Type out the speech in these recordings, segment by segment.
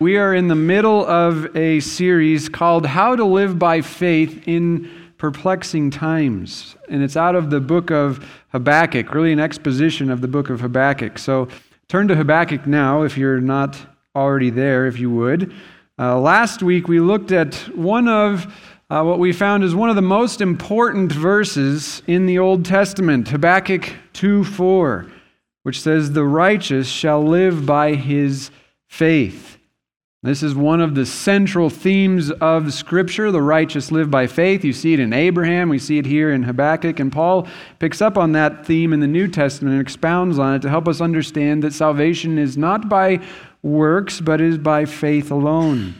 We are in the middle of a series called How to Live by Faith in Perplexing Times. And it's out of the book of Habakkuk, really an exposition of the book of Habakkuk. So turn to Habakkuk now if you're not already there, if you would. Uh, last week we looked at one of uh, what we found is one of the most important verses in the Old Testament, Habakkuk 2 4, which says, The righteous shall live by his faith. This is one of the central themes of Scripture. The righteous live by faith. You see it in Abraham, we see it here in Habakkuk, and Paul picks up on that theme in the New Testament and expounds on it to help us understand that salvation is not by works, but is by faith alone.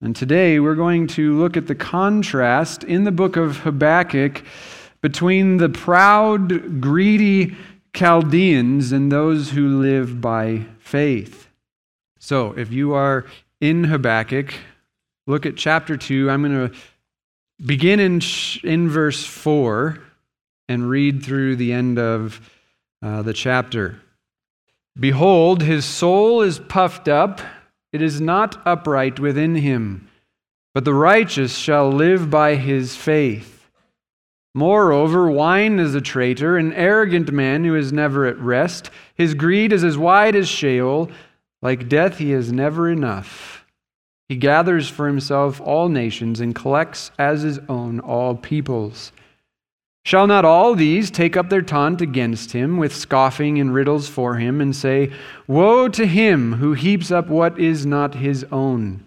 And today we're going to look at the contrast in the book of Habakkuk between the proud, greedy Chaldeans and those who live by faith. So, if you are in Habakkuk, look at chapter 2. I'm going to begin in, in verse 4 and read through the end of uh, the chapter. Behold, his soul is puffed up, it is not upright within him, but the righteous shall live by his faith. Moreover, wine is a traitor, an arrogant man who is never at rest. His greed is as wide as Sheol. Like death, he is never enough. He gathers for himself all nations and collects as his own all peoples. Shall not all these take up their taunt against him with scoffing and riddles for him and say, Woe to him who heaps up what is not his own?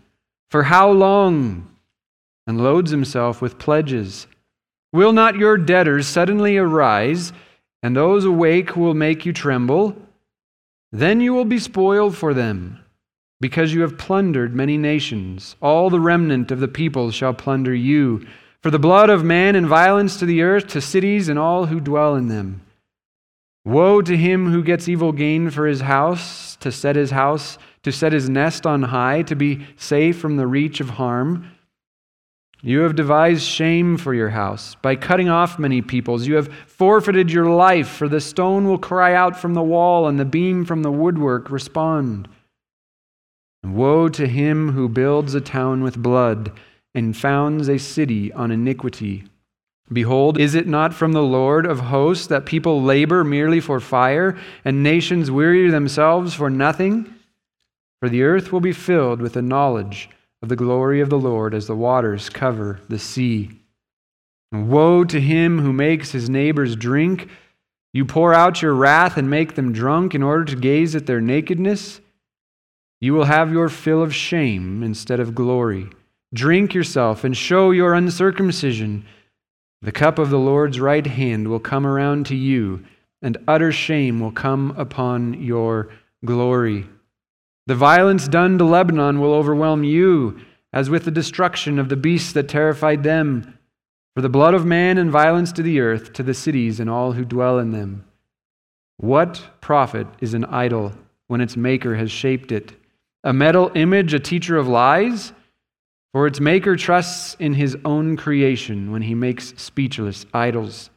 For how long? And loads himself with pledges. Will not your debtors suddenly arise, and those awake will make you tremble? Then you will be spoiled for them, because you have plundered many nations. All the remnant of the people shall plunder you. For the blood of man and violence to the earth, to cities and all who dwell in them. Woe to him who gets evil gain for his house, to set his house, to set his nest on high, to be safe from the reach of harm. You have devised shame for your house. By cutting off many peoples, you have forfeited your life, for the stone will cry out from the wall, and the beam from the woodwork respond. Woe to him who builds a town with blood and founds a city on iniquity. Behold, is it not from the Lord of hosts that people labor merely for fire, and nations weary themselves for nothing? For the earth will be filled with the knowledge of the glory of the Lord as the waters cover the sea. And woe to him who makes his neighbors drink. You pour out your wrath and make them drunk in order to gaze at their nakedness. You will have your fill of shame instead of glory. Drink yourself and show your uncircumcision. The cup of the Lord's right hand will come around to you, and utter shame will come upon your glory. The violence done to Lebanon will overwhelm you, as with the destruction of the beasts that terrified them. For the blood of man and violence to the earth, to the cities and all who dwell in them. What profit is an idol when its maker has shaped it? A metal image, a teacher of lies? For its maker trusts in his own creation when he makes speechless idols.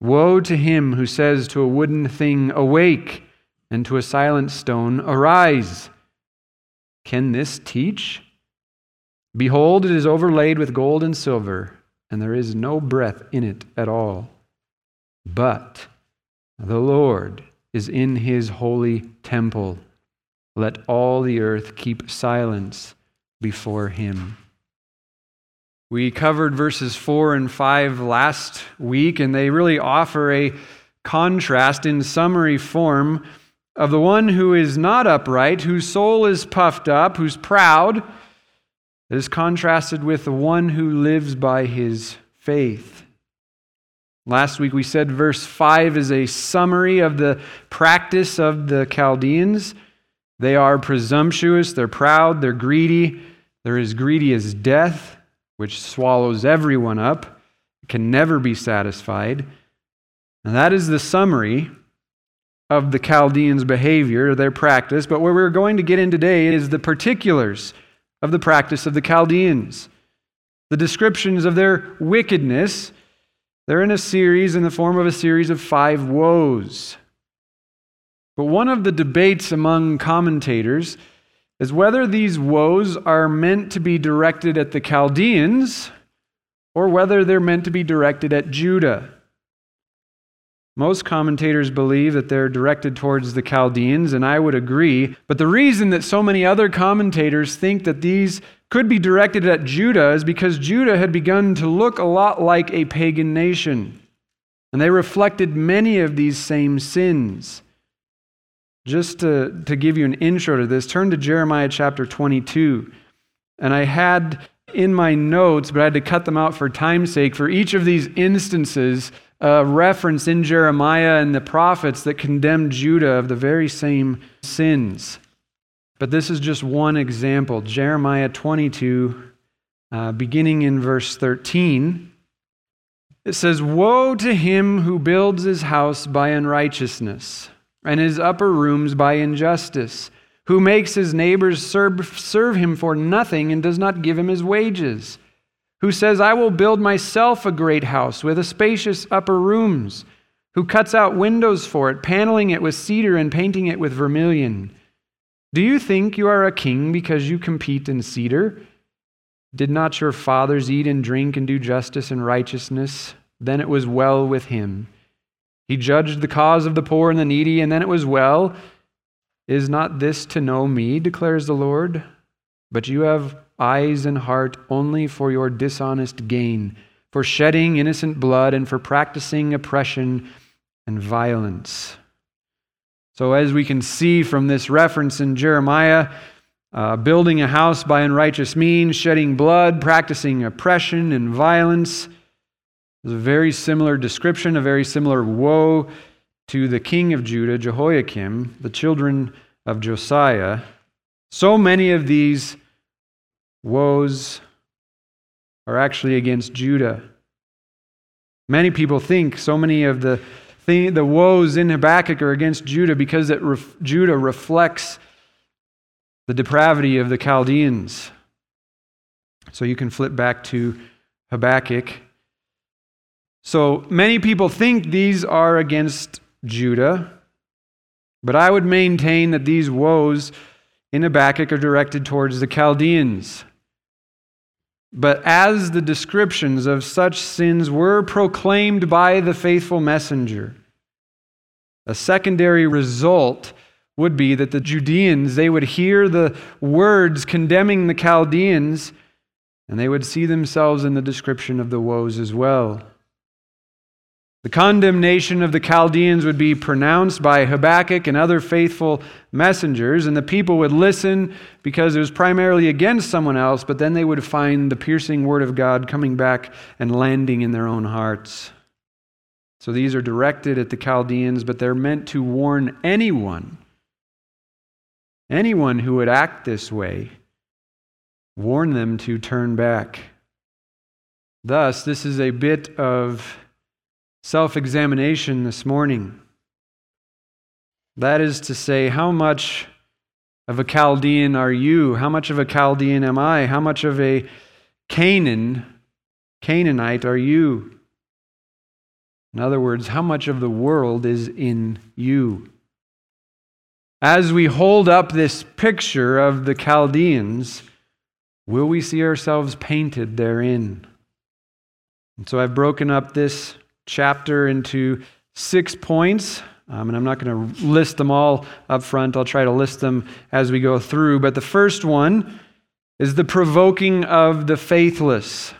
Woe to him who says to a wooden thing, Awake! And to a silent stone, Arise! Can this teach? Behold, it is overlaid with gold and silver, and there is no breath in it at all. But the Lord is in his holy temple. Let all the earth keep silence before him. We covered verses 4 and 5 last week, and they really offer a contrast in summary form of the one who is not upright, whose soul is puffed up, who's proud, is contrasted with the one who lives by his faith. Last week we said verse 5 is a summary of the practice of the Chaldeans. They are presumptuous, they're proud, they're greedy. They're as greedy as death, which swallows everyone up, can never be satisfied. And that is the summary of the Chaldeans' behavior, their practice, but where we're going to get in today is the particulars of the practice of the Chaldeans, the descriptions of their wickedness. They're in a series in the form of a series of five woes. But one of the debates among commentators is whether these woes are meant to be directed at the Chaldeans or whether they're meant to be directed at Judah. Most commentators believe that they're directed towards the Chaldeans, and I would agree. But the reason that so many other commentators think that these could be directed at Judah is because Judah had begun to look a lot like a pagan nation. And they reflected many of these same sins. Just to, to give you an intro to this, turn to Jeremiah chapter 22. And I had in my notes, but I had to cut them out for time's sake, for each of these instances, a reference in Jeremiah and the prophets that condemned Judah of the very same sins. But this is just one example. Jeremiah 22, uh, beginning in verse 13. It says, Woe to him who builds his house by unrighteousness, and his upper rooms by injustice who makes his neighbors serve, serve him for nothing and does not give him his wages, who says, I will build myself a great house with a spacious upper rooms, who cuts out windows for it, paneling it with cedar and painting it with vermilion. Do you think you are a king because you compete in cedar? Did not your fathers eat and drink and do justice and righteousness? Then it was well with him. He judged the cause of the poor and the needy, and then it was well. Is not this to know me, declares the Lord? But you have eyes and heart only for your dishonest gain, for shedding innocent blood, and for practicing oppression and violence. So, as we can see from this reference in Jeremiah, uh, building a house by unrighteous means, shedding blood, practicing oppression and violence, is a very similar description, a very similar woe to the king of Judah, Jehoiakim, the children of Josiah, so many of these woes are actually against Judah. Many people think so many of the, the woes in Habakkuk are against Judah because it ref, Judah reflects the depravity of the Chaldeans. So you can flip back to Habakkuk. So many people think these are against Judah, but I would maintain that these woes in Habakkuk are directed towards the Chaldeans. But as the descriptions of such sins were proclaimed by the faithful messenger, a secondary result would be that the Judeans, they would hear the words condemning the Chaldeans, and they would see themselves in the description of the woes as well. The condemnation of the Chaldeans would be pronounced by Habakkuk and other faithful messengers, and the people would listen because it was primarily against someone else, but then they would find the piercing word of God coming back and landing in their own hearts. So these are directed at the Chaldeans, but they're meant to warn anyone, anyone who would act this way, warn them to turn back. Thus, this is a bit of self examination this morning. That is to say, how much of a Chaldean are you? How much of a Chaldean am I? How much of a Canaan, Canaanite are you? In other words, how much of the world is in you? As we hold up this picture of the Chaldeans, will we see ourselves painted therein? And so I've broken up this chapter into six points. Um, and I'm not going to list them all up front. I'll try to list them as we go through. But the first one is the provoking of the faithless.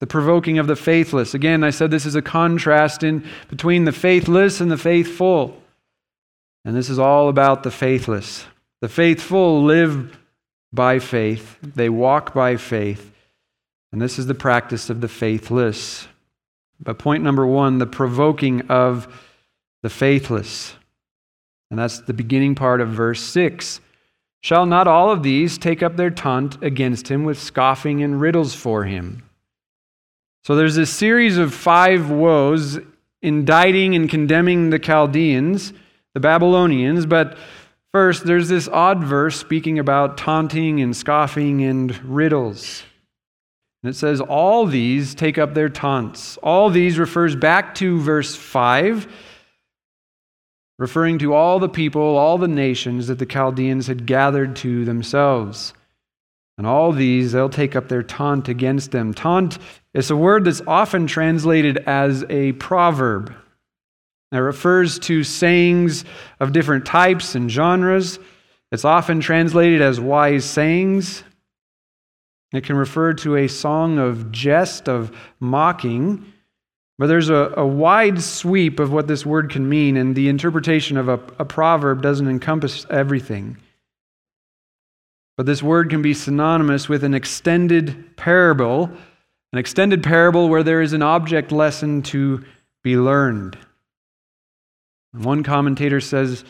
The provoking of the faithless. Again, I said this is a contrast in between the faithless and the faithful. And this is all about the faithless. The faithful live by faith, they walk by faith. And this is the practice of the faithless. But point number one the provoking of the faithless. And that's the beginning part of verse 6. Shall not all of these take up their taunt against him with scoffing and riddles for him? So there's this series of five woes indicting and condemning the Chaldeans, the Babylonians, but first there's this odd verse speaking about taunting and scoffing and riddles. And it says, All these take up their taunts. All these refers back to verse 5, referring to all the people, all the nations that the Chaldeans had gathered to themselves. And all these, they'll take up their taunt against them. Taunt is a word that's often translated as a proverb. It refers to sayings of different types and genres. It's often translated as wise sayings. It can refer to a song of jest, of mocking. But there's a, a wide sweep of what this word can mean, and the interpretation of a, a proverb doesn't encompass everything. But this word can be synonymous with an extended parable, an extended parable where there is an object lesson to be learned. One commentator says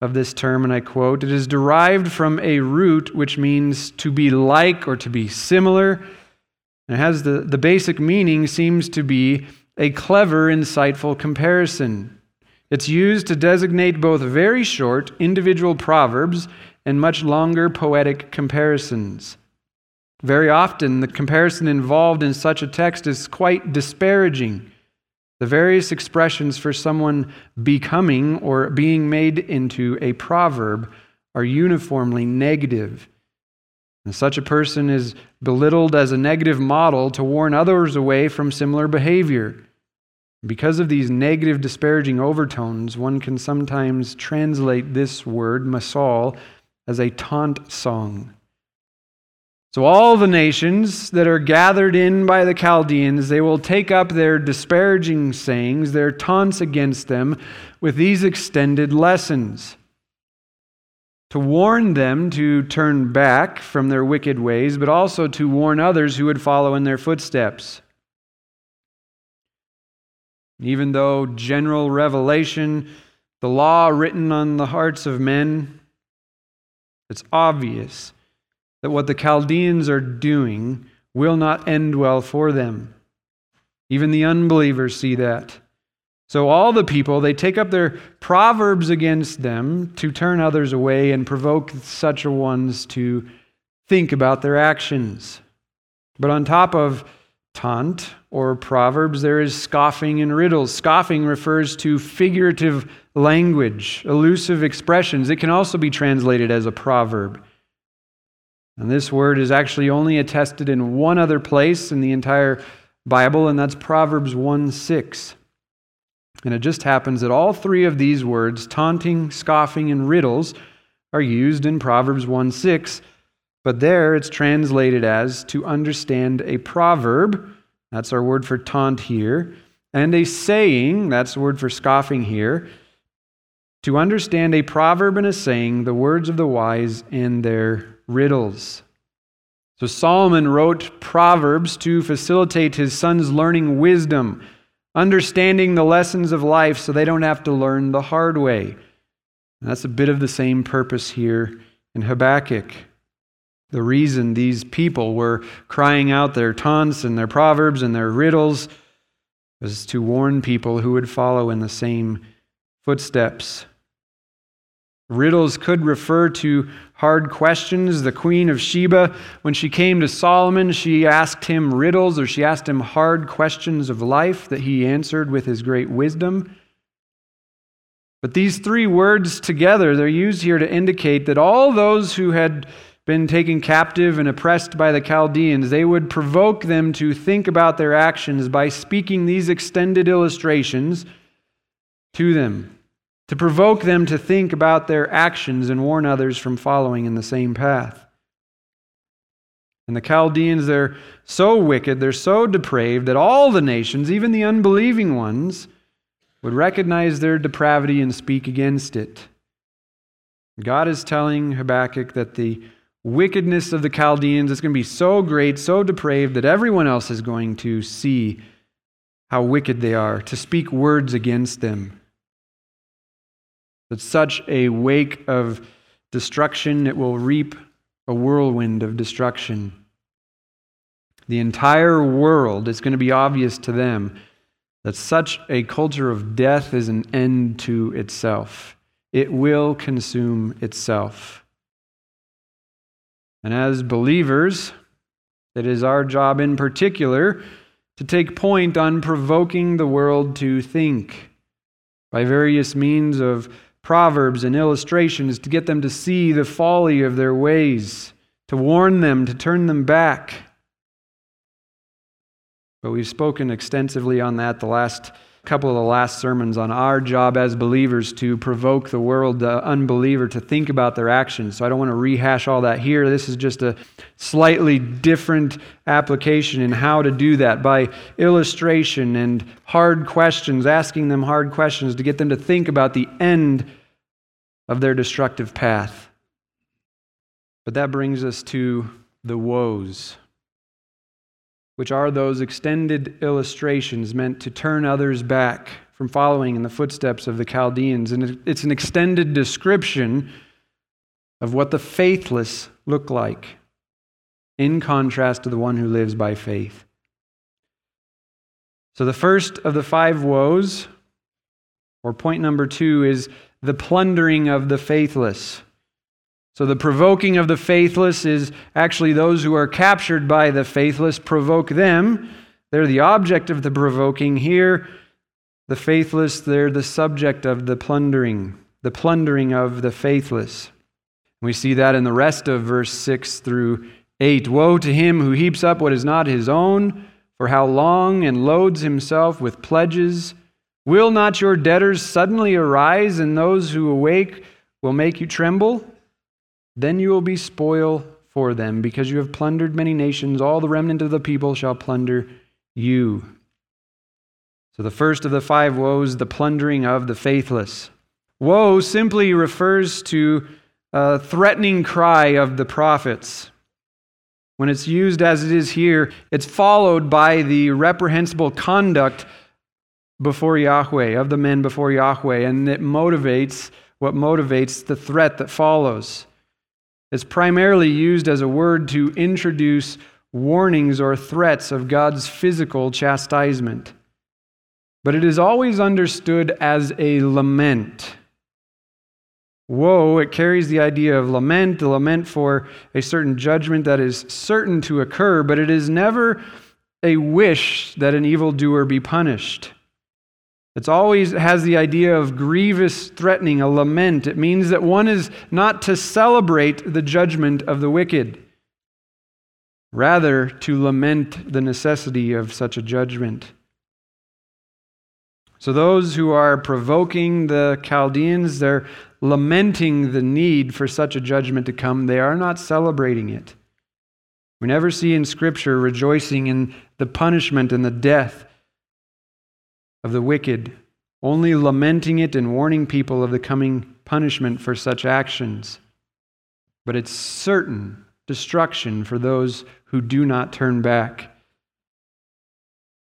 of this term, and I quote, it is derived from a root which means to be like or to be similar. It has the, the basic meaning seems to be a clever, insightful comparison. It's used to designate both very short individual proverbs and much longer poetic comparisons. Very often, the comparison involved in such a text is quite disparaging. The various expressions for someone becoming or being made into a proverb are uniformly negative. And such a person is belittled as a negative model to warn others away from similar behavior. Because of these negative, disparaging overtones, one can sometimes translate this word, masal, as a taunt song. So, all the nations that are gathered in by the Chaldeans, they will take up their disparaging sayings, their taunts against them, with these extended lessons to warn them to turn back from their wicked ways, but also to warn others who would follow in their footsteps. Even though general revelation, the law written on the hearts of men, it's obvious that what the Chaldeans are doing will not end well for them. Even the unbelievers see that. So all the people, they take up their proverbs against them to turn others away and provoke such ones to think about their actions. But on top of taunt or proverbs, there is scoffing and riddles. Scoffing refers to figurative language, elusive expressions. It can also be translated as a proverb. And this word is actually only attested in one other place in the entire Bible, and that's Proverbs 1 6. And it just happens that all three of these words, taunting, scoffing, and riddles, are used in Proverbs 1 6, but there it's translated as to understand a proverb. That's our word for taunt here. And a saying, that's the word for scoffing here. To understand a proverb and a saying, the words of the wise and their riddles. So Solomon wrote Proverbs to facilitate his son's learning wisdom understanding the lessons of life so they don't have to learn the hard way. And that's a bit of the same purpose here in Habakkuk. The reason these people were crying out their taunts and their proverbs and their riddles was to warn people who would follow in the same footsteps. Riddles could refer to hard questions. The Queen of Sheba, when she came to Solomon, she asked him riddles or she asked him hard questions of life that he answered with his great wisdom. But these three words together, they're used here to indicate that all those who had been taken captive and oppressed by the Chaldeans, they would provoke them to think about their actions by speaking these extended illustrations to them to provoke them to think about their actions and warn others from following in the same path. And the Chaldeans, they're so wicked, they're so depraved that all the nations, even the unbelieving ones, would recognize their depravity and speak against it. God is telling Habakkuk that the wickedness of the Chaldeans is going to be so great, so depraved, that everyone else is going to see how wicked they are, to speak words against them that such a wake of destruction, it will reap a whirlwind of destruction. The entire world, it's going to be obvious to them that such a culture of death is an end to itself. It will consume itself. And as believers, it is our job in particular to take point on provoking the world to think by various means of proverbs and illustrations to get them to see the folly of their ways, to warn them, to turn them back. But we've spoken extensively on that the last couple of the last sermons on our job as believers to provoke the world, the unbeliever, to think about their actions. So I don't want to rehash all that here. This is just a slightly different application in how to do that by illustration and hard questions, asking them hard questions to get them to think about the end of their destructive path. But that brings us to the woes which are those extended illustrations meant to turn others back from following in the footsteps of the Chaldeans. And it's an extended description of what the faithless look like in contrast to the one who lives by faith. So, the first of the five woes, or point number two, is the plundering of the faithless. So the provoking of the faithless is actually those who are captured by the faithless provoke them. They're the object of the provoking. Here, the faithless, they're the subject of the plundering, the plundering of the faithless. We see that in the rest of verse 6 through 8. Woe to him who heaps up what is not his own, for how long, and loads himself with pledges. Will not your debtors suddenly arise, and those who awake will make you tremble? Then you will be spoil for them, because you have plundered many nations. All the remnant of the people shall plunder you. So, the first of the five woes, the plundering of the faithless. Woe simply refers to a threatening cry of the prophets. When it's used as it is here, it's followed by the reprehensible conduct before Yahweh, of the men before Yahweh, and it motivates what motivates the threat that follows. It's primarily used as a word to introduce warnings or threats of God's physical chastisement. But it is always understood as a lament. Woe, it carries the idea of lament, a lament for a certain judgment that is certain to occur, but it is never a wish that an evildoer be punished. It always has the idea of grievous threatening, a lament. It means that one is not to celebrate the judgment of the wicked, rather, to lament the necessity of such a judgment. So, those who are provoking the Chaldeans, they're lamenting the need for such a judgment to come. They are not celebrating it. We never see in Scripture rejoicing in the punishment and the death of the wicked, only lamenting it and warning people of the coming punishment for such actions. But it's certain destruction for those who do not turn back.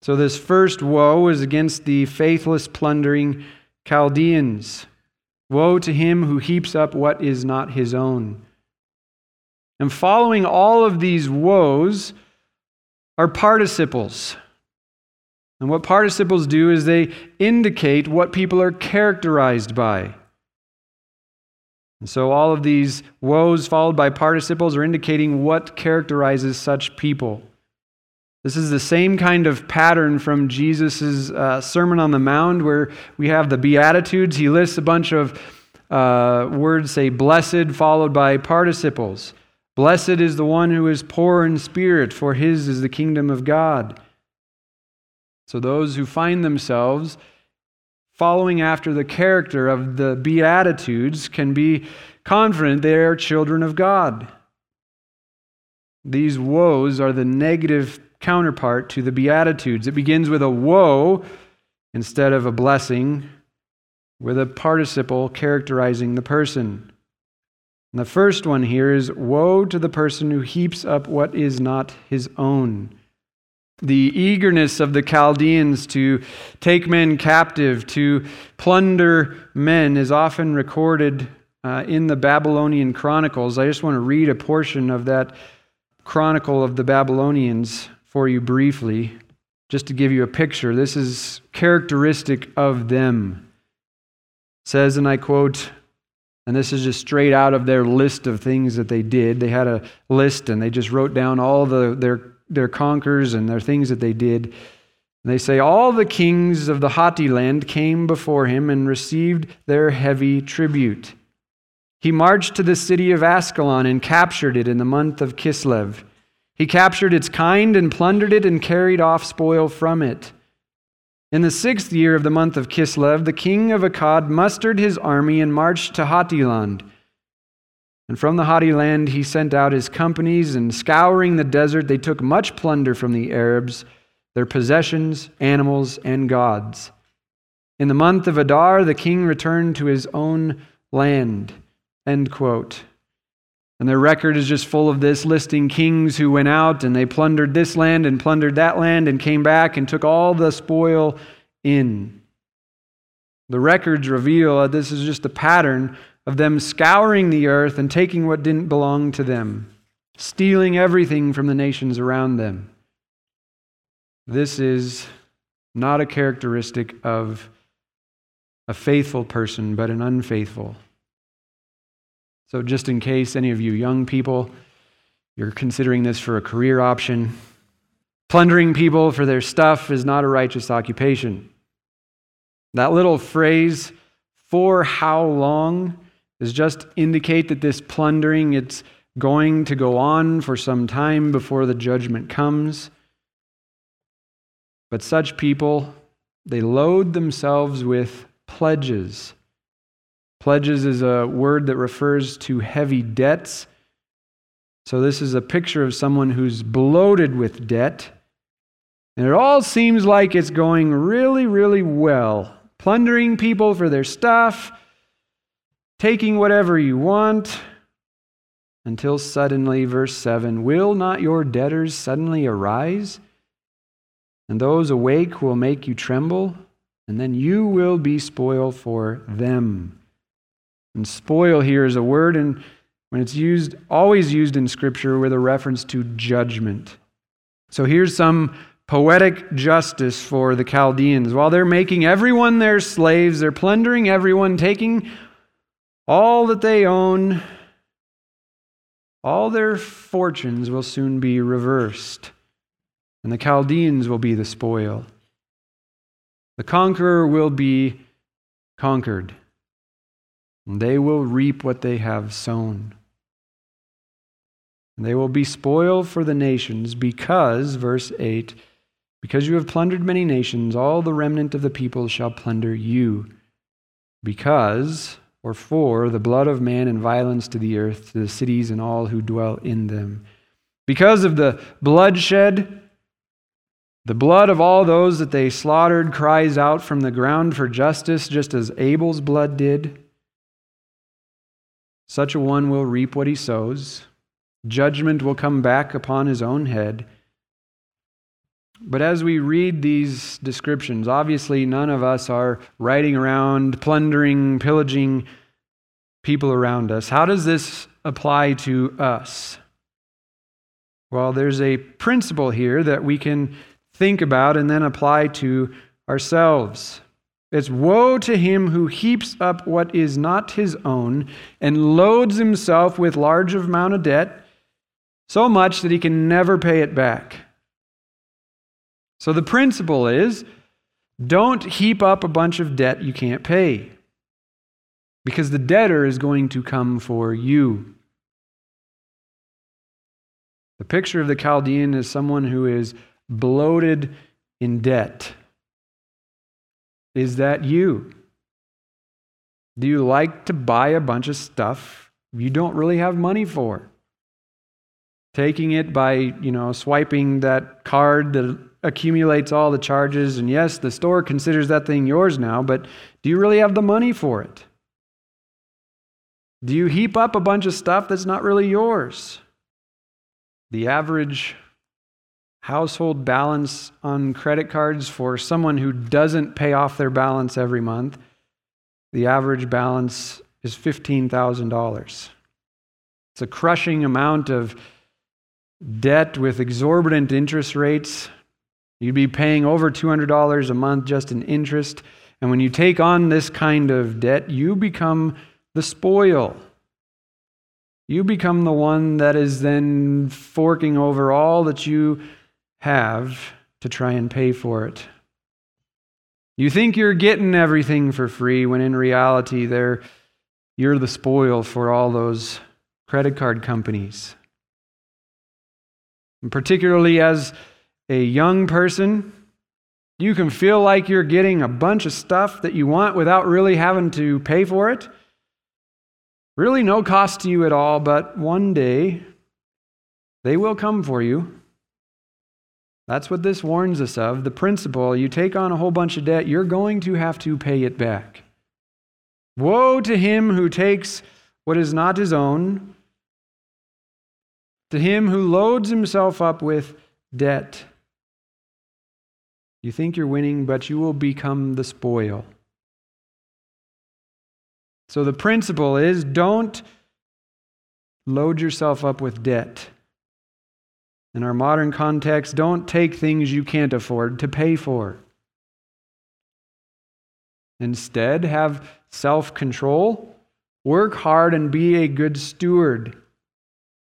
So, this first woe is against the faithless, plundering Chaldeans. Woe to him who heaps up what is not his own. And following all of these woes are participles. And what participles do is they indicate what people are characterized by. And so all of these woes followed by participles are indicating what characterizes such people. This is the same kind of pattern from Jesus' uh, Sermon on the Mount, where we have the Beatitudes. He lists a bunch of uh, words, say blessed, followed by participles. Blessed is the one who is poor in spirit, for his is the kingdom of God. So those who find themselves following after the character of the Beatitudes can be confident they are children of God. These woes are the negative counterpart to the Beatitudes. It begins with a woe instead of a blessing, with a participle characterizing the person. And the first one here is Woe to the person who heaps up what is not his own the eagerness of the Chaldeans to take men captive, to plunder men, is often recorded uh, in the Babylonian Chronicles. I just want to read a portion of that chronicle of the Babylonians for you briefly, just to give you a picture. This is characteristic of them. It says, and I quote, and this is just straight out of their list of things that they did. They had a list and they just wrote down all the, their their conquers and their things that they did. They say, All the kings of the Hatti land came before him and received their heavy tribute. He marched to the city of Ascalon and captured it in the month of Kislev. He captured its kind and plundered it and carried off spoil from it. In the sixth year of the month of Kislev, the king of Akkad mustered his army and marched to Hattiland. And from the Hatti land he sent out his companies, and scouring the desert, they took much plunder from the Arabs their possessions, animals, and gods. In the month of Adar, the king returned to his own land. End quote. And their record is just full of this, listing kings who went out and they plundered this land and plundered that land and came back and took all the spoil in. The records reveal that this is just a pattern of them scouring the earth and taking what didn't belong to them, stealing everything from the nations around them. This is not a characteristic of a faithful person, but an unfaithful. So, just in case any of you young people, you're considering this for a career option, plundering people for their stuff is not a righteous occupation. That little phrase, for how long, is just indicate that this plundering, it's going to go on for some time before the judgment comes. But such people, they load themselves with pledges. Pledges is a word that refers to heavy debts. So, this is a picture of someone who's bloated with debt. And it all seems like it's going really, really well. Plundering people for their stuff, taking whatever you want, until suddenly, verse 7 Will not your debtors suddenly arise? and those awake will make you tremble, and then you will be spoil for them. And spoil here is a word, and when it's used, always used in Scripture with a reference to judgment. So here's some poetic justice for the Chaldeans. While they're making everyone their slaves, they're plundering everyone, taking all that they own, all their fortunes will soon be reversed and the Chaldeans will be the spoil. The conqueror will be conquered, and they will reap what they have sown. And they will be spoil for the nations because, verse 8, because you have plundered many nations, all the remnant of the people shall plunder you. Because, or for, the blood of man and violence to the earth, to the cities and all who dwell in them. Because of the bloodshed, the blood of all those that they slaughtered cries out from the ground for justice, just as Abel's blood did. Such a one will reap what he sows. Judgment will come back upon his own head. But as we read these descriptions, obviously none of us are riding around, plundering, pillaging people around us. How does this apply to us? Well, there's a principle here that we can think about and then apply to ourselves. It's woe to him who heaps up what is not his own and loads himself with large amount of debt, so much that he can never pay it back. So the principle is don't heap up a bunch of debt you can't pay, because the debtor is going to come for you. The picture of the Chaldean is someone who is bloated in debt. Is that you? Do you like to buy a bunch of stuff you don't really have money for? Taking it by, you know, swiping that card that accumulates all the charges, and yes, the store considers that thing yours now, but do you really have the money for it? Do you heap up a bunch of stuff that's not really yours? The average household balance on credit cards for someone who doesn't pay off their balance every month, the average balance is $15,000. It's a crushing amount of debt with exorbitant interest rates. You'd be paying over $200 a month just in interest. And when you take on this kind of debt, you become the spoil. You become the one that is then forking over all that you have to try and pay for it. You think you're getting everything for free when in reality they you're the spoil for all those credit card companies. And particularly as a young person, you can feel like you're getting a bunch of stuff that you want without really having to pay for it. Really, no cost to you at all, but one day they will come for you. That's what this warns us of. The principle you take on a whole bunch of debt, you're going to have to pay it back. Woe to him who takes what is not his own, to him who loads himself up with debt. You think you're winning, but you will become the spoil. So the principle is don't load yourself up with debt. In our modern context, don't take things you can't afford to pay for. Instead, have self control, work hard, and be a good steward.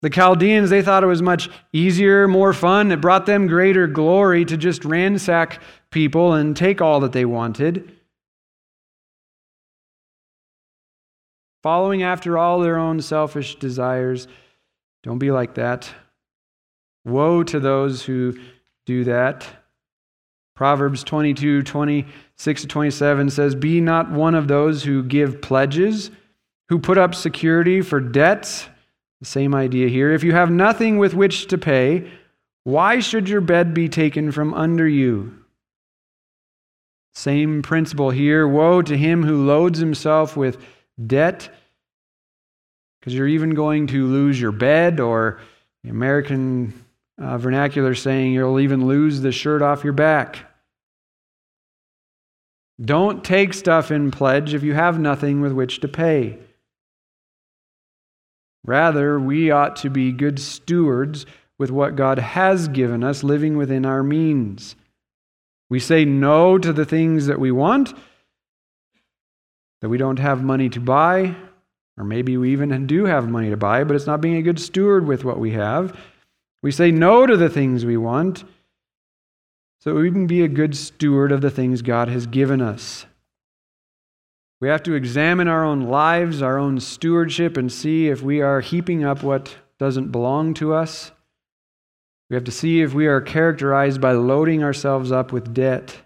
The Chaldeans, they thought it was much easier, more fun. It brought them greater glory to just ransack people and take all that they wanted. Following after all their own selfish desires. Don't be like that. Woe to those who do that. Proverbs 22, 26 to 27 says, Be not one of those who give pledges, who put up security for debts. The same idea here. If you have nothing with which to pay, why should your bed be taken from under you? Same principle here. Woe to him who loads himself with debt, because you're even going to lose your bed, or the American uh, vernacular saying you'll even lose the shirt off your back. Don't take stuff in pledge if you have nothing with which to pay. Rather, we ought to be good stewards with what God has given us, living within our means. We say no to the things that we want, that we don't have money to buy, or maybe we even do have money to buy, but it's not being a good steward with what we have. We say no to the things we want so we can be a good steward of the things God has given us. We have to examine our own lives, our own stewardship, and see if we are heaping up what doesn't belong to us. We have to see if we are characterized by loading ourselves up with debt.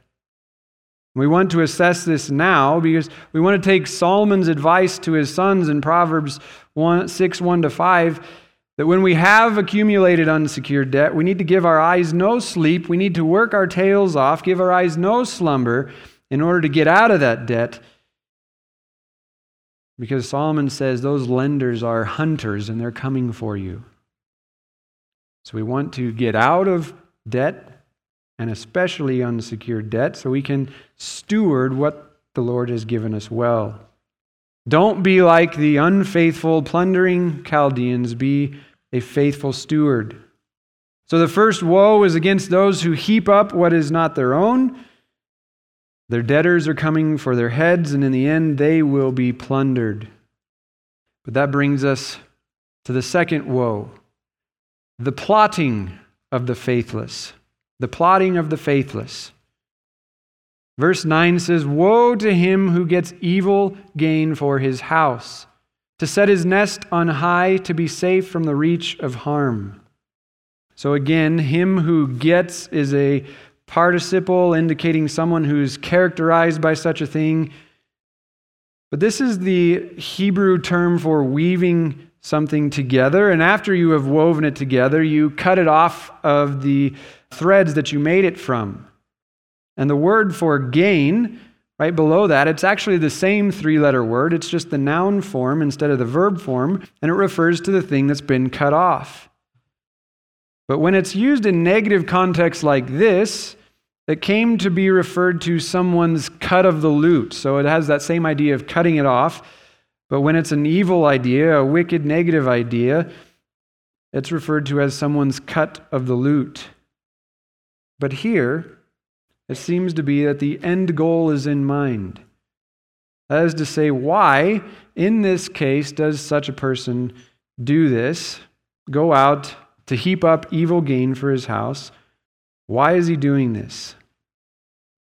We want to assess this now because we want to take Solomon's advice to his sons in Proverbs 1, 6 1 to 5 that when we have accumulated unsecured debt, we need to give our eyes no sleep. We need to work our tails off, give our eyes no slumber in order to get out of that debt. Because Solomon says those lenders are hunters and they're coming for you. So we want to get out of debt and especially unsecured debt so we can steward what the Lord has given us well. Don't be like the unfaithful, plundering Chaldeans. Be a faithful steward. So the first woe is against those who heap up what is not their own. Their debtors are coming for their heads, and in the end, they will be plundered. But that brings us to the second woe the plotting of the faithless. The plotting of the faithless. Verse 9 says, Woe to him who gets evil gain for his house, to set his nest on high, to be safe from the reach of harm. So again, him who gets is a participle indicating someone who's characterized by such a thing. But this is the Hebrew term for weaving something together. And after you have woven it together, you cut it off of the threads that you made it from. And the word for gain, right below that, it's actually the same three letter word. It's just the noun form instead of the verb form, and it refers to the thing that's been cut off. But when it's used in negative context like this, it came to be referred to someone's cut of the loot. So it has that same idea of cutting it off. But when it's an evil idea, a wicked negative idea, it's referred to as someone's cut of the loot. But here, it seems to be that the end goal is in mind. That is to say, why, in this case, does such a person do this? Go out to heap up evil gain for his house. Why is he doing this?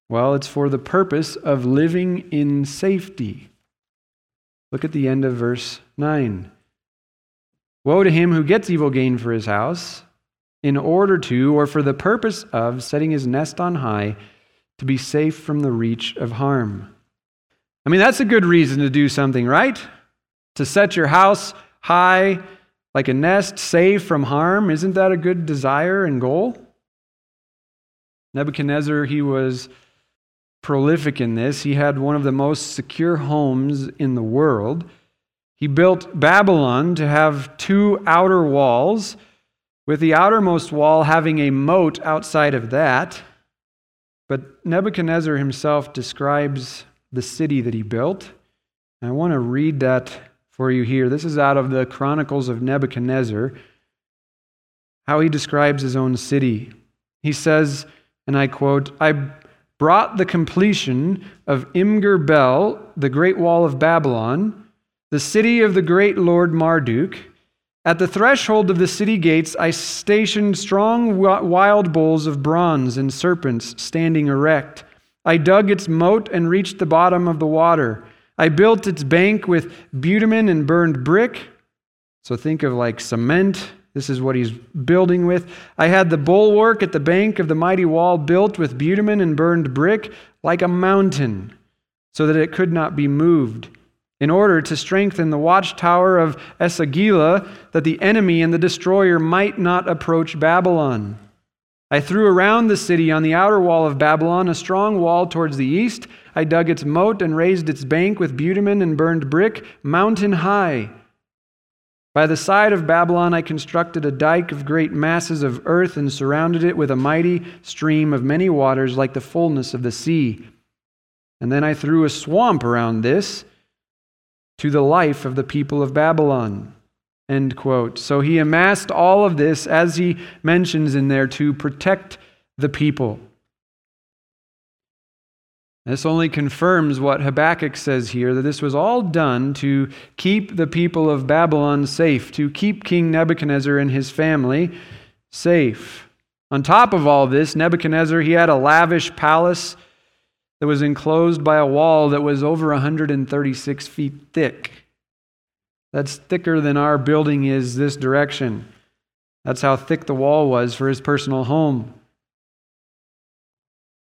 Well, it's for the purpose of living in safety. Look at the end of verse 9. Woe to him who gets evil gain for his house, in order to, or for the purpose of, setting his nest on high, to be safe from the reach of harm. I mean, that's a good reason to do something, right? To set your house high, like a nest, safe from harm. Isn't that a good desire and goal? Nebuchadnezzar, he was prolific in this. He had one of the most secure homes in the world. He built Babylon to have two outer walls, with the outermost wall having a moat outside of that. But Nebuchadnezzar himself describes the city that he built. I want to read that for you here. This is out of the Chronicles of Nebuchadnezzar, how he describes his own city. He says, and I quote, I brought the completion of Imgur Bel, the great wall of Babylon, the city of the great Lord Marduk. At the threshold of the city gates, I stationed strong wild bulls of bronze and serpents standing erect. I dug its moat and reached the bottom of the water. I built its bank with bitumen and burned brick. So think of like cement. This is what he's building with. I had the bulwark at the bank of the mighty wall built with bitumen and burned brick like a mountain, so that it could not be moved, in order to strengthen the watchtower of Esagila, that the enemy and the destroyer might not approach Babylon. I threw around the city on the outer wall of Babylon a strong wall towards the east. I dug its moat and raised its bank with bitumen and burned brick, mountain high. By the side of Babylon, I constructed a dike of great masses of earth and surrounded it with a mighty stream of many waters like the fullness of the sea. And then I threw a swamp around this to the life of the people of Babylon. End quote. So he amassed all of this, as he mentions in there, to protect the people. This only confirms what Habakkuk says here that this was all done to keep the people of Babylon safe, to keep King Nebuchadnezzar and his family safe. On top of all this, Nebuchadnezzar, he had a lavish palace that was enclosed by a wall that was over 136 feet thick. That's thicker than our building is this direction. That's how thick the wall was for his personal home.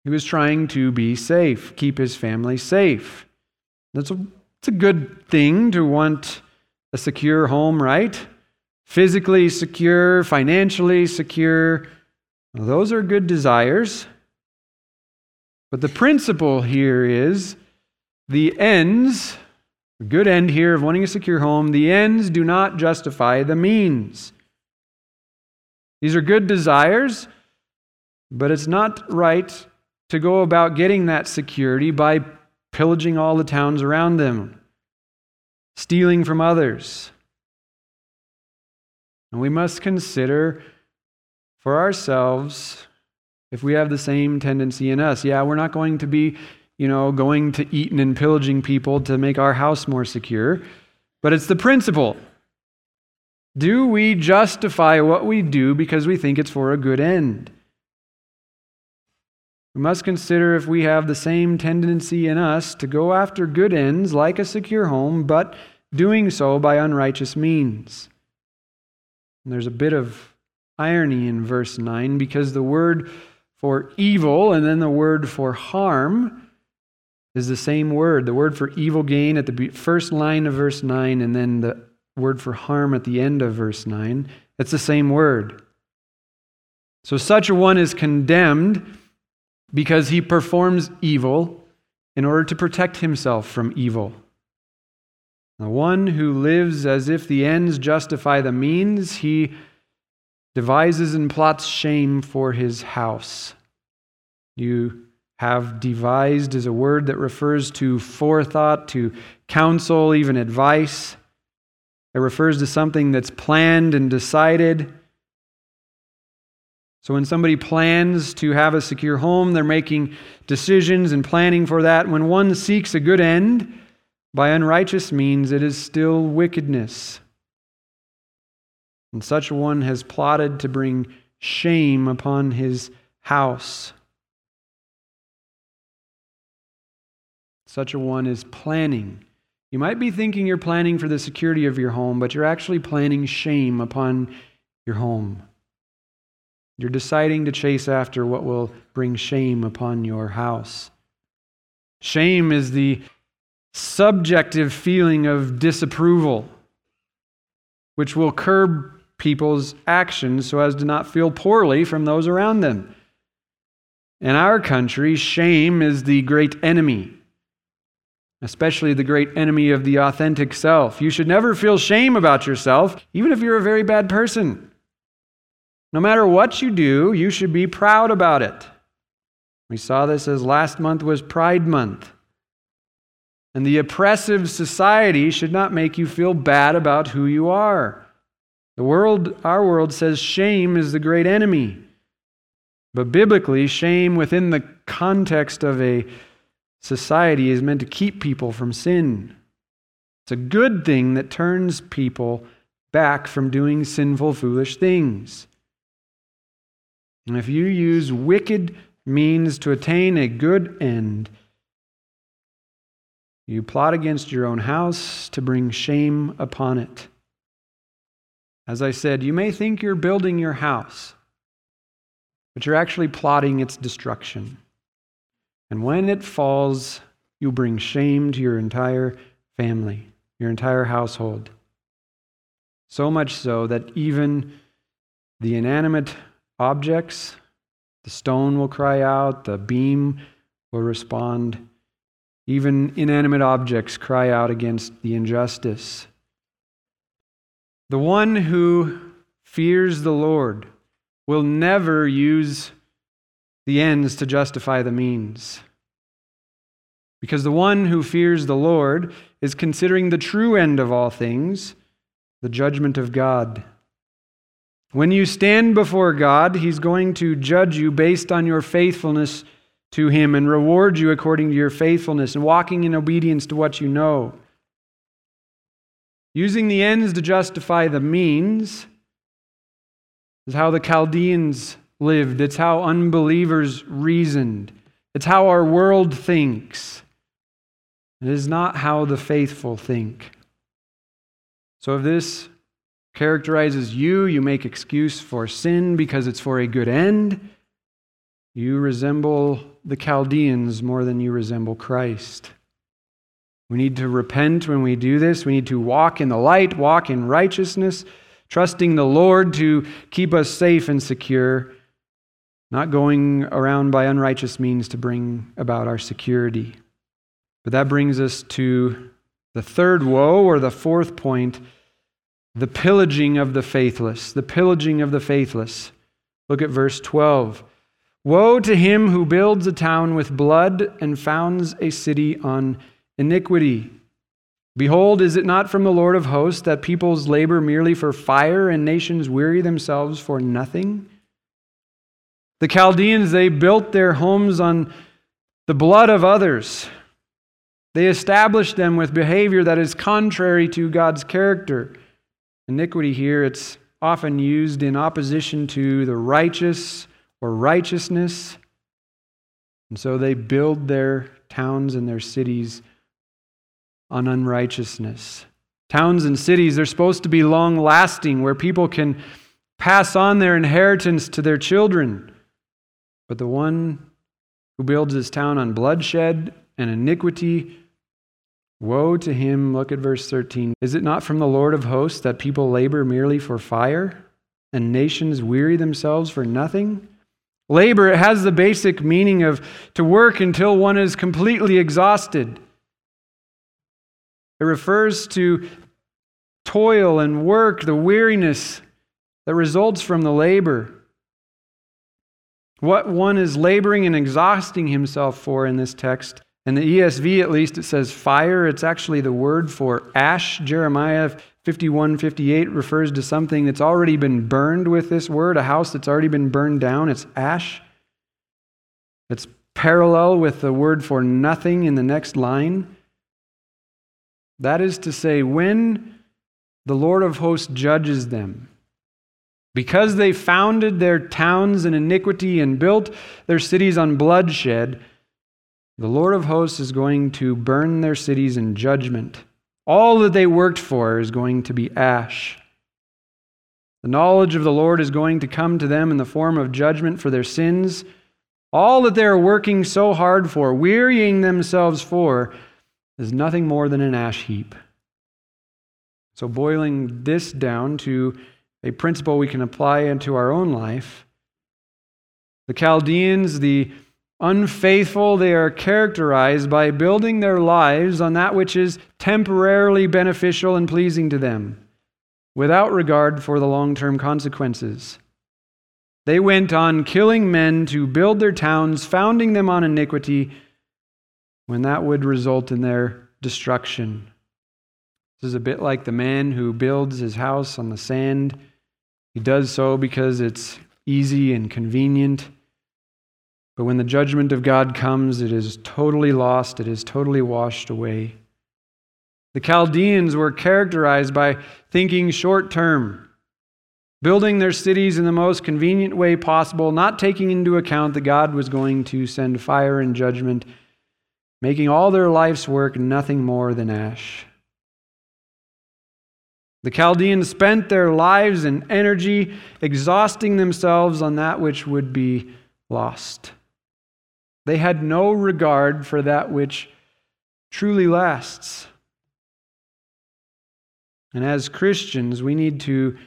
He was trying to be safe, keep his family safe. That's a, it's a good thing to want a secure home, right? Physically secure, financially secure. Well, those are good desires. But the principle here is the ends a good end here of wanting a secure home. The ends do not justify the means. These are good desires, but it's not right to go about getting that security by pillaging all the towns around them, stealing from others. And we must consider for ourselves if we have the same tendency in us. Yeah, we're not going to be you know, going to eat and pillaging people to make our house more secure, but it's the principle. Do we justify what we do because we think it's for a good end? We must consider if we have the same tendency in us to go after good ends like a secure home, but doing so by unrighteous means. And there's a bit of irony in verse 9 because the word for evil and then the word for harm is the same word. The word for evil gain at the first line of verse 9, and then the word for harm at the end of verse 9. It's the same word. So such a one is condemned because he performs evil in order to protect himself from evil. The one who lives as if the ends justify the means, he devises and plots shame for his house. You have devised is a word that refers to forethought, to counsel, even advice. It refers to something that's planned and decided. So when somebody plans to have a secure home, they're making decisions and planning for that. When one seeks a good end by unrighteous means, it is still wickedness. And such one has plotted to bring shame upon his house. such a one is planning. You might be thinking you're planning for the security of your home, but you're actually planning shame upon your home. You're deciding to chase after what will bring shame upon your house. Shame is the subjective feeling of disapproval, which will curb people's actions so as to not feel poorly from those around them. In our country, shame is the great enemy, especially the great enemy of the authentic self. You should never feel shame about yourself, even if you're a very bad person. No matter what you do, you should be proud about it. We saw this as last month was Pride Month. And the oppressive society should not make you feel bad about who you are. The world, our world says shame is the great enemy. But biblically, shame within the context of a society is meant to keep people from sin. It's a good thing that turns people back from doing sinful, foolish things. And if you use wicked means to attain a good end, you plot against your own house to bring shame upon it. As I said, you may think you're building your house, but you're actually plotting its destruction. And when it falls, you bring shame to your entire family, your entire household. So much so that even the inanimate objects. The stone will cry out, the beam will respond. Even inanimate objects cry out against the injustice. The one who fears the Lord will never use the ends to justify the means. Because the one who fears the Lord is considering the true end of all things, the judgment of God. When you stand before God, He's going to judge you based on your faithfulness to Him and reward you according to your faithfulness and walking in obedience to what you know. Using the ends to justify the means is how the Chaldeans lived, it's how unbelievers reasoned, it's how our world thinks. It is not how the faithful think. So, if this characterizes you. You make excuse for sin because it's for a good end. You resemble the Chaldeans more than you resemble Christ. We need to repent when we do this. We need to walk in the light, walk in righteousness, trusting the Lord to keep us safe and secure, not going around by unrighteous means to bring about our security. But that brings us to the third woe, or the fourth point the pillaging of the faithless, the pillaging of the faithless. Look at verse 12. Woe to him who builds a town with blood and founds a city on iniquity. Behold, is it not from the Lord of hosts that peoples labor merely for fire and nations weary themselves for nothing? The Chaldeans, they built their homes on the blood of others. They established them with behavior that is contrary to God's character. Iniquity here, it's often used in opposition to the righteous or righteousness. And so they build their towns and their cities on unrighteousness. Towns and cities, they're supposed to be long lasting, where people can pass on their inheritance to their children. But the one who builds his town on bloodshed and iniquity Woe to him, look at verse 13. Is it not from the Lord of hosts that people labor merely for fire and nations weary themselves for nothing? Labor, it has the basic meaning of to work until one is completely exhausted. It refers to toil and work, the weariness that results from the labor. What one is laboring and exhausting himself for in this text in the ESV, at least, it says fire. It's actually the word for ash. Jeremiah 51 58 refers to something that's already been burned with this word, a house that's already been burned down. It's ash. It's parallel with the word for nothing in the next line. That is to say, when the Lord of hosts judges them, because they founded their towns in iniquity and built their cities on bloodshed, The Lord of hosts is going to burn their cities in judgment. All that they worked for is going to be ash. The knowledge of the Lord is going to come to them in the form of judgment for their sins. All that they are working so hard for, wearying themselves for, is nothing more than an ash heap. So, boiling this down to a principle we can apply into our own life, the Chaldeans, the unfaithful, they are characterized by building their lives on that which is temporarily beneficial and pleasing to them, without regard for the long term consequences. They went on killing men to build their towns, founding them on iniquity, when that would result in their destruction. This is a bit like the man who builds his house on the sand. He does so because it's easy and convenient. But when the judgment of God comes, it is totally lost, it is totally washed away. The Chaldeans were characterized by thinking short term, building their cities in the most convenient way possible, not taking into account that God was going to send fire and judgment, making all their life's work nothing more than ash. The Chaldeans spent their lives and energy exhausting themselves on that which would be lost. They had no regard for that which truly lasts. And as Christians, we need to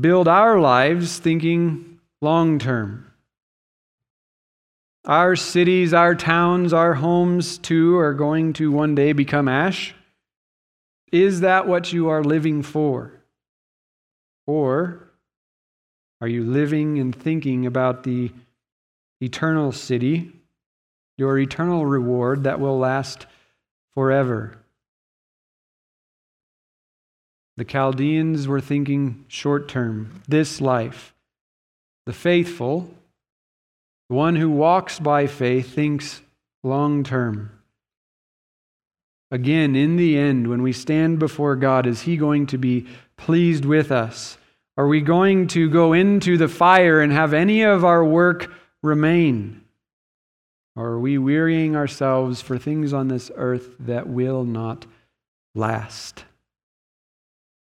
build our lives thinking long term. Our cities, our towns, our homes, too, are going to one day become ash. Is that what you are living for? Or are you living and thinking about the eternal city, your eternal reward that will last forever? The Chaldeans were thinking short term, this life. The faithful, the one who walks by faith, thinks long term. Again, in the end, when we stand before God, is He going to be pleased with us? Are we going to go into the fire and have any of our work remain? Or are we wearying ourselves for things on this earth that will not last?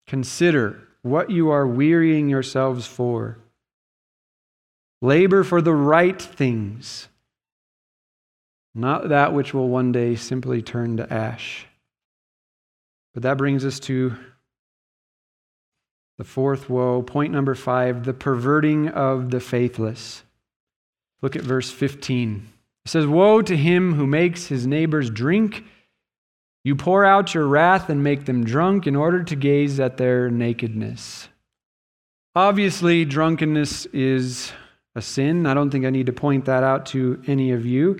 Consider what you are wearying yourselves for. Labor for the right things not that which will one day simply turn to ash. But that brings us to the fourth woe. Point number five the perverting of the faithless. Look at verse 15. It says, Woe to him who makes his neighbors drink. You pour out your wrath and make them drunk in order to gaze at their nakedness. Obviously, drunkenness is a sin. I don't think I need to point that out to any of you.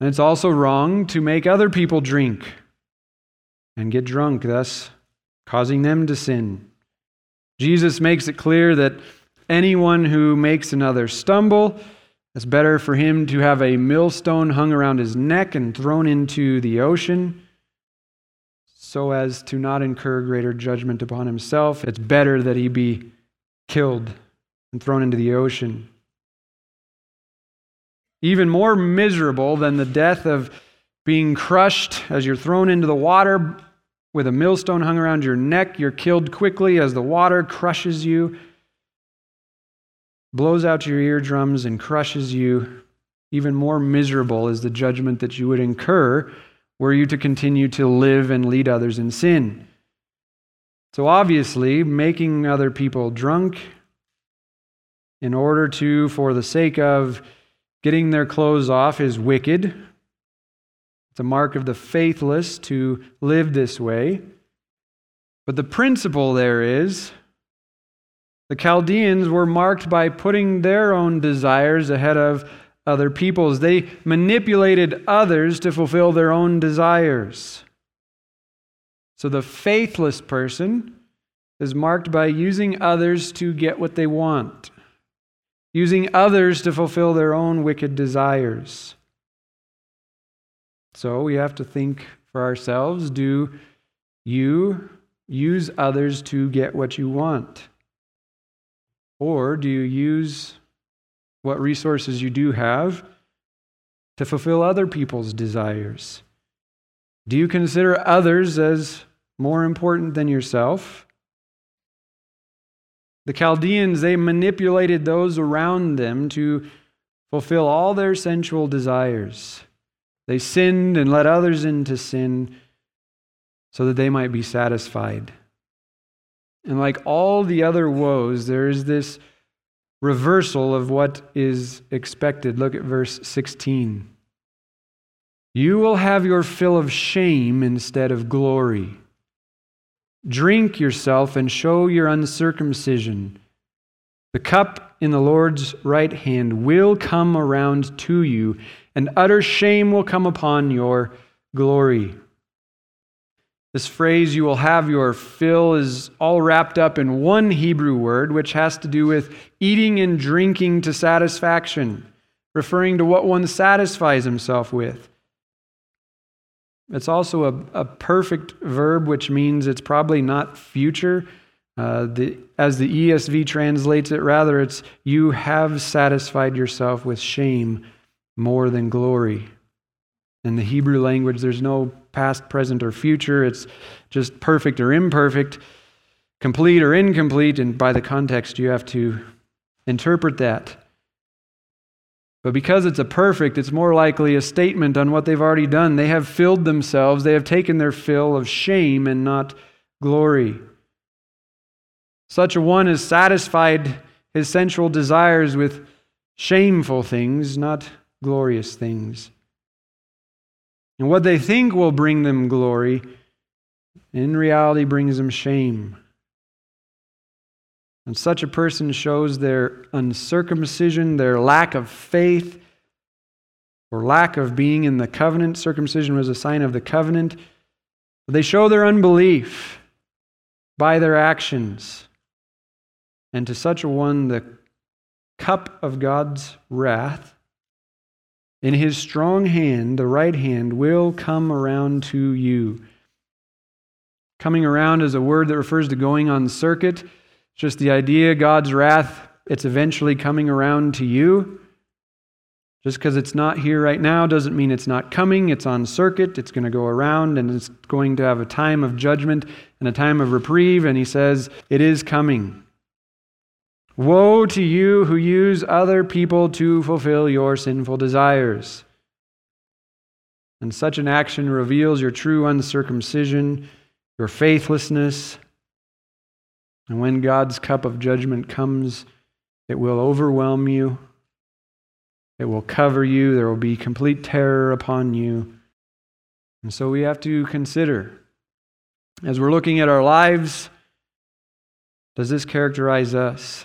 And it's also wrong to make other people drink and get drunk, thus causing them to sin. Jesus makes it clear that anyone who makes another stumble, it's better for him to have a millstone hung around his neck and thrown into the ocean so as to not incur greater judgment upon himself. It's better that he be killed and thrown into the ocean even more miserable than the death of being crushed as you're thrown into the water with a millstone hung around your neck. You're killed quickly as the water crushes you, blows out your eardrums, and crushes you. Even more miserable is the judgment that you would incur were you to continue to live and lead others in sin. So, obviously, making other people drunk in order to, for the sake of Getting their clothes off is wicked. It's a mark of the faithless to live this way. But the principle there is the Chaldeans were marked by putting their own desires ahead of other people's. They manipulated others to fulfill their own desires. So the faithless person is marked by using others to get what they want using others to fulfill their own wicked desires. So we have to think for ourselves do you use others to get what you want? Or do you use what resources you do have to fulfill other people's desires? Do you consider others as more important than yourself? The Chaldeans, they manipulated those around them to fulfill all their sensual desires. They sinned and led others into sin so that they might be satisfied. And like all the other woes, there is this reversal of what is expected. Look at verse 16. You will have your fill of shame instead of glory. Drink yourself and show your uncircumcision. The cup in the Lord's right hand will come around to you, and utter shame will come upon your glory. This phrase, you will have your fill, is all wrapped up in one Hebrew word, which has to do with eating and drinking to satisfaction, referring to what one satisfies himself with. It's also a, a perfect verb, which means it's probably not future. Uh, the, as the ESV translates it, rather, it's you have satisfied yourself with shame more than glory. In the Hebrew language, there's no past, present, or future. It's just perfect or imperfect, complete or incomplete, and by the context, you have to interpret that. But because it's a perfect, it's more likely a statement on what they've already done. They have filled themselves, they have taken their fill of shame and not glory. Such a one has satisfied his sensual desires with shameful things, not glorious things. And what they think will bring them glory, in reality, brings them shame. And such a person shows their uncircumcision, their lack of faith, or lack of being in the covenant. Circumcision was a sign of the covenant. They show their unbelief by their actions. And to such a one, the cup of God's wrath in his strong hand, the right hand, will come around to you. Coming around is a word that refers to going on circuit. It's just the idea God's wrath, it's eventually coming around to you. Just because it's not here right now doesn't mean it's not coming. It's on circuit, it's going to go around, and it's going to have a time of judgment and a time of reprieve. And he says, It is coming. Woe to you who use other people to fulfill your sinful desires. And such an action reveals your true uncircumcision, your faithlessness. And when God's cup of judgment comes, it will overwhelm you. It will cover you. There will be complete terror upon you. And so we have to consider as we're looking at our lives, does this characterize us?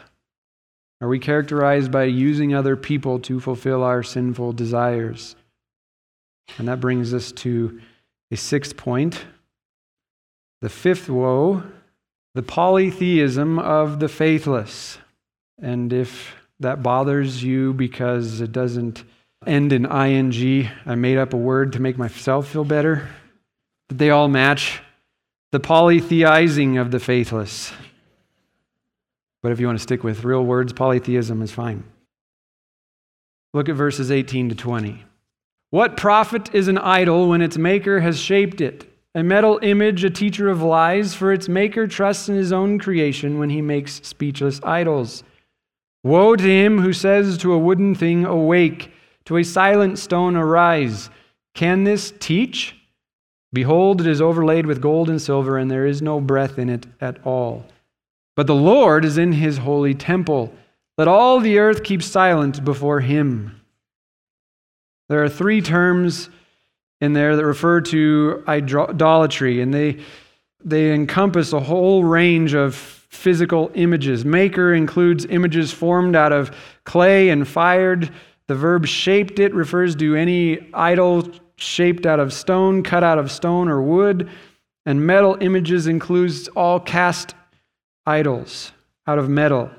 Are we characterized by using other people to fulfill our sinful desires? And that brings us to a sixth point. The fifth woe, the polytheism of the faithless. And if that bothers you because it doesn't end in ing, I made up a word to make myself feel better. But they all match. The polytheizing of the faithless. But if you want to stick with real words, polytheism is fine. Look at verses 18 to 20. What profit is an idol when its maker has shaped it? A metal image, a teacher of lies, for its maker trusts in his own creation when he makes speechless idols. Woe to him who says to a wooden thing, Awake, to a silent stone, Arise. Can this teach? Behold, it is overlaid with gold and silver, and there is no breath in it at all. But the Lord is in his holy temple. Let all the earth keep silent before him. There are three terms in there that refer to idolatry, and they, they encompass a whole range of physical images. Maker includes images formed out of clay and fired. The verb shaped it refers to any idol shaped out of stone, cut out of stone or wood. And metal images includes all cast idols out of metal.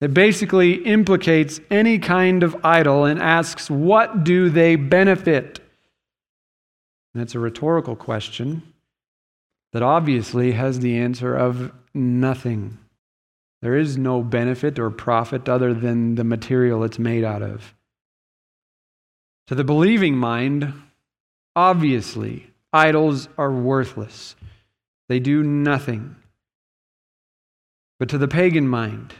It basically implicates any kind of idol and asks, what do they benefit? And it's a rhetorical question that obviously has the answer of nothing. There is no benefit or profit other than the material it's made out of. To the believing mind, obviously, idols are worthless. They do nothing. But to the pagan mind,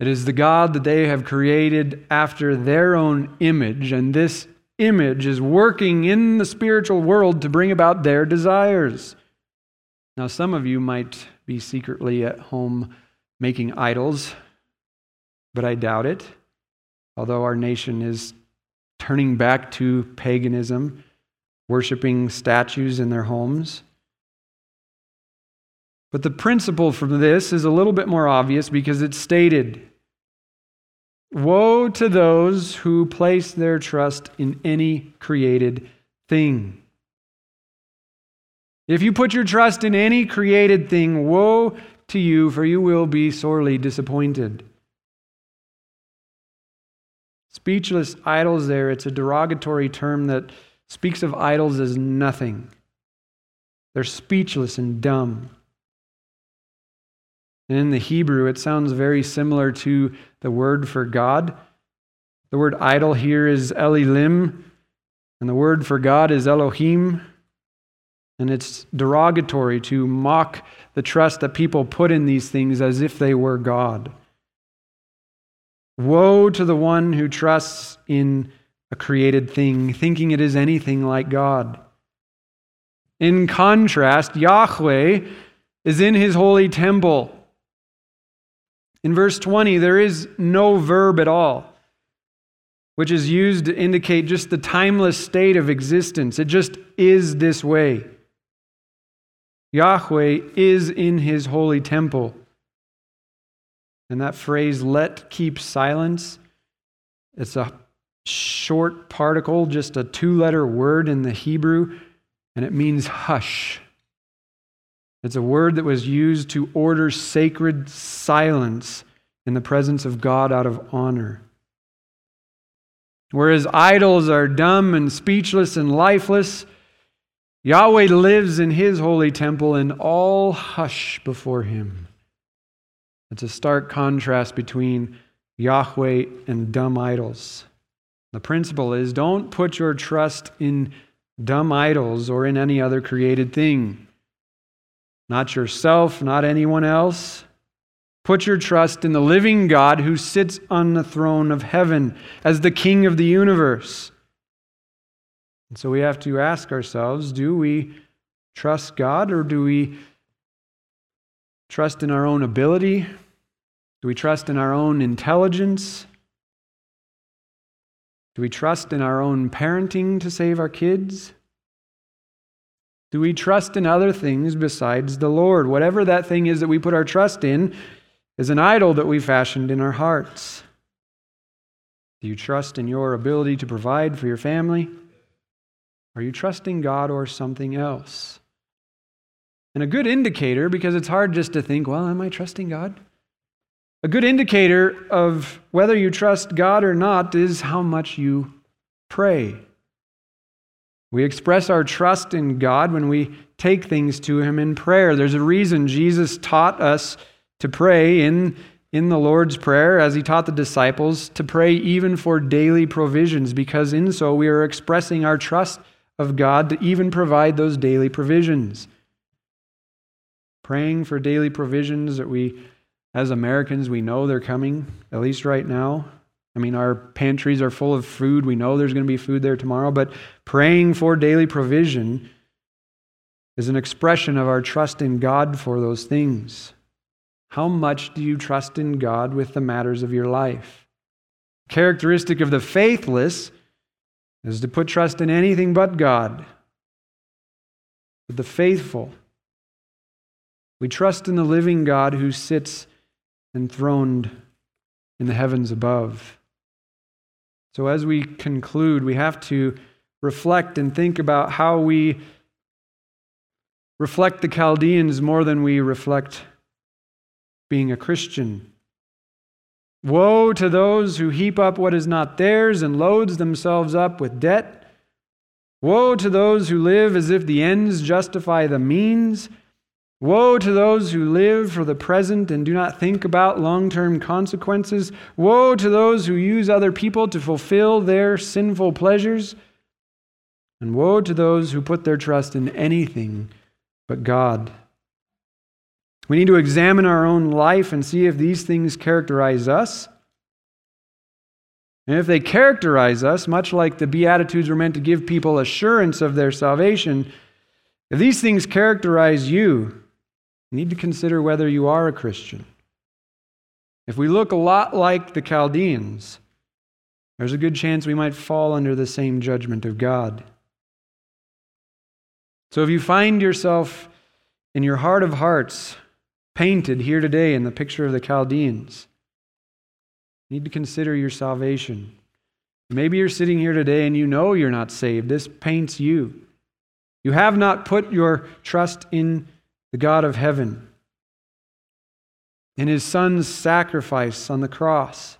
it is the God that they have created after their own image, and this image is working in the spiritual world to bring about their desires. Now, some of you might be secretly at home making idols, but I doubt it. Although our nation is turning back to paganism, worshiping statues in their homes. But the principle from this is a little bit more obvious because it's stated Woe to those who place their trust in any created thing. If you put your trust in any created thing, woe to you, for you will be sorely disappointed. Speechless idols, there, it's a derogatory term that speaks of idols as nothing. They're speechless and dumb. And in the Hebrew, it sounds very similar to the word for God. The word idol here is Elilim, and the word for God is Elohim. And it's derogatory to mock the trust that people put in these things as if they were God. Woe to the one who trusts in a created thing, thinking it is anything like God. In contrast, Yahweh is in his holy temple. In verse 20, there is no verb at all, which is used to indicate just the timeless state of existence. It just is this way. Yahweh is in his holy temple. And that phrase, let keep silence, it's a short particle, just a two letter word in the Hebrew, and it means hush. It's a word that was used to order sacred silence in the presence of God out of honor. Whereas idols are dumb and speechless and lifeless, Yahweh lives in his holy temple and all hush before him. It's a stark contrast between Yahweh and dumb idols. The principle is don't put your trust in dumb idols or in any other created thing. Not yourself, not anyone else. Put your trust in the living God who sits on the throne of heaven as the King of the universe. And so we have to ask ourselves do we trust God or do we trust in our own ability? Do we trust in our own intelligence? Do we trust in our own parenting to save our kids? Do we trust in other things besides the Lord? Whatever that thing is that we put our trust in is an idol that we fashioned in our hearts. Do you trust in your ability to provide for your family? Are you trusting God or something else? And a good indicator, because it's hard just to think, well, am I trusting God? A good indicator of whether you trust God or not is how much you pray. We express our trust in God when we take things to Him in prayer. There's a reason Jesus taught us to pray in, in the Lord's Prayer, as He taught the disciples, to pray even for daily provisions, because in so we are expressing our trust of God to even provide those daily provisions. Praying for daily provisions that we, as Americans, we know they're coming, at least right now. I mean, our pantries are full of food. We know there's going to be food there tomorrow, but praying for daily provision is an expression of our trust in God for those things. How much do you trust in God with the matters of your life? Characteristic of the faithless is to put trust in anything but God. But the faithful, we trust in the living God who sits enthroned in the heavens above. So, as we conclude, we have to reflect and think about how we reflect the Chaldeans more than we reflect being a Christian. Woe to those who heap up what is not theirs and loads themselves up with debt. Woe to those who live as if the ends justify the means. Woe to those who live for the present and do not think about long term consequences. Woe to those who use other people to fulfill their sinful pleasures. And woe to those who put their trust in anything but God. We need to examine our own life and see if these things characterize us. And if they characterize us, much like the Beatitudes were meant to give people assurance of their salvation, if these things characterize you, you need to consider whether you are a Christian. If we look a lot like the Chaldeans, there's a good chance we might fall under the same judgment of God. So if you find yourself in your heart of hearts painted here today in the picture of the Chaldeans, you need to consider your salvation. Maybe you're sitting here today and you know you're not saved. This paints you. You have not put your trust in the God of heaven, in his son's sacrifice on the cross.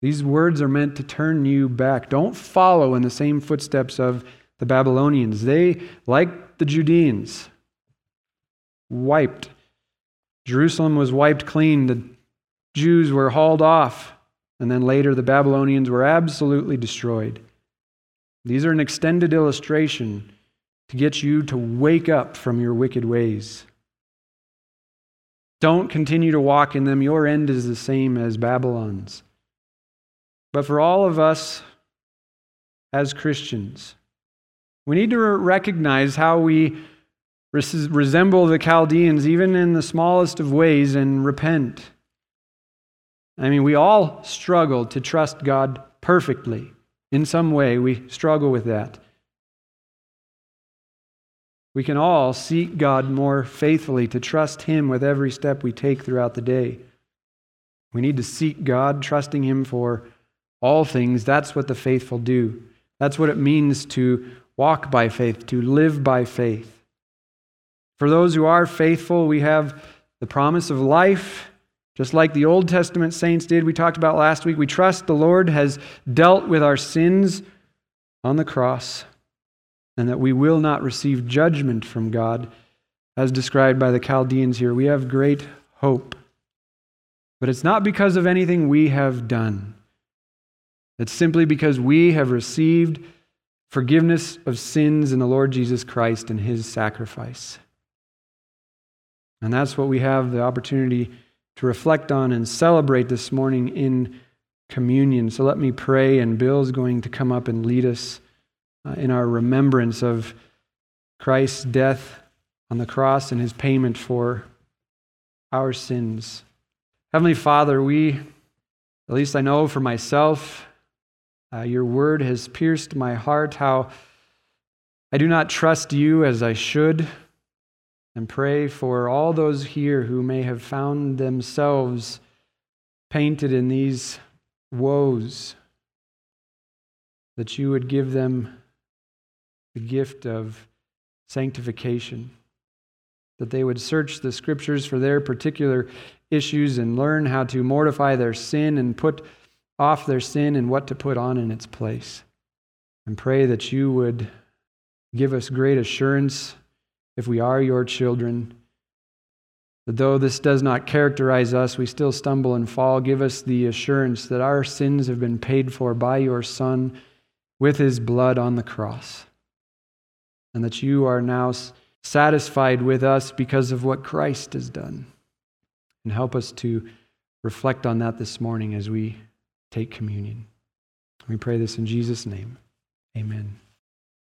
These words are meant to turn you back. Don't follow in the same footsteps of the Babylonians. They, like the Judeans, wiped. Jerusalem was wiped clean. The Jews were hauled off. And then later, the Babylonians were absolutely destroyed. These are an extended illustration to get you to wake up from your wicked ways. Don't continue to walk in them. Your end is the same as Babylon's. But for all of us as Christians, we need to recognize how we resemble the Chaldeans, even in the smallest of ways, and repent. I mean, we all struggle to trust God perfectly. In some way, we struggle with that. We can all seek God more faithfully to trust Him with every step we take throughout the day. We need to seek God, trusting Him for all things. That's what the faithful do. That's what it means to walk by faith, to live by faith. For those who are faithful, we have the promise of life, just like the Old Testament saints did. We talked about last week. We trust the Lord has dealt with our sins on the cross and that we will not receive judgment from God, as described by the Chaldeans here. We have great hope. But it's not because of anything we have done, it's simply because we have received forgiveness of sins in the Lord Jesus Christ and his sacrifice. And that's what we have the opportunity to reflect on and celebrate this morning in communion. So let me pray, and Bill's going to come up and lead us uh, in our remembrance of Christ's death on the cross and his payment for our sins. Heavenly Father, we, at least I know for myself, uh, your word has pierced my heart, how I do not trust you as I should, and pray for all those here who may have found themselves painted in these woes, that you would give them the gift of sanctification, that they would search the scriptures for their particular issues and learn how to mortify their sin and put off their sin and what to put on in its place. And pray that you would give us great assurance if we are your children. That though this does not characterize us, we still stumble and fall. Give us the assurance that our sins have been paid for by your Son with his blood on the cross and that you are now satisfied with us because of what Christ has done. And help us to reflect on that this morning as we take communion. We pray this in Jesus' name. Amen.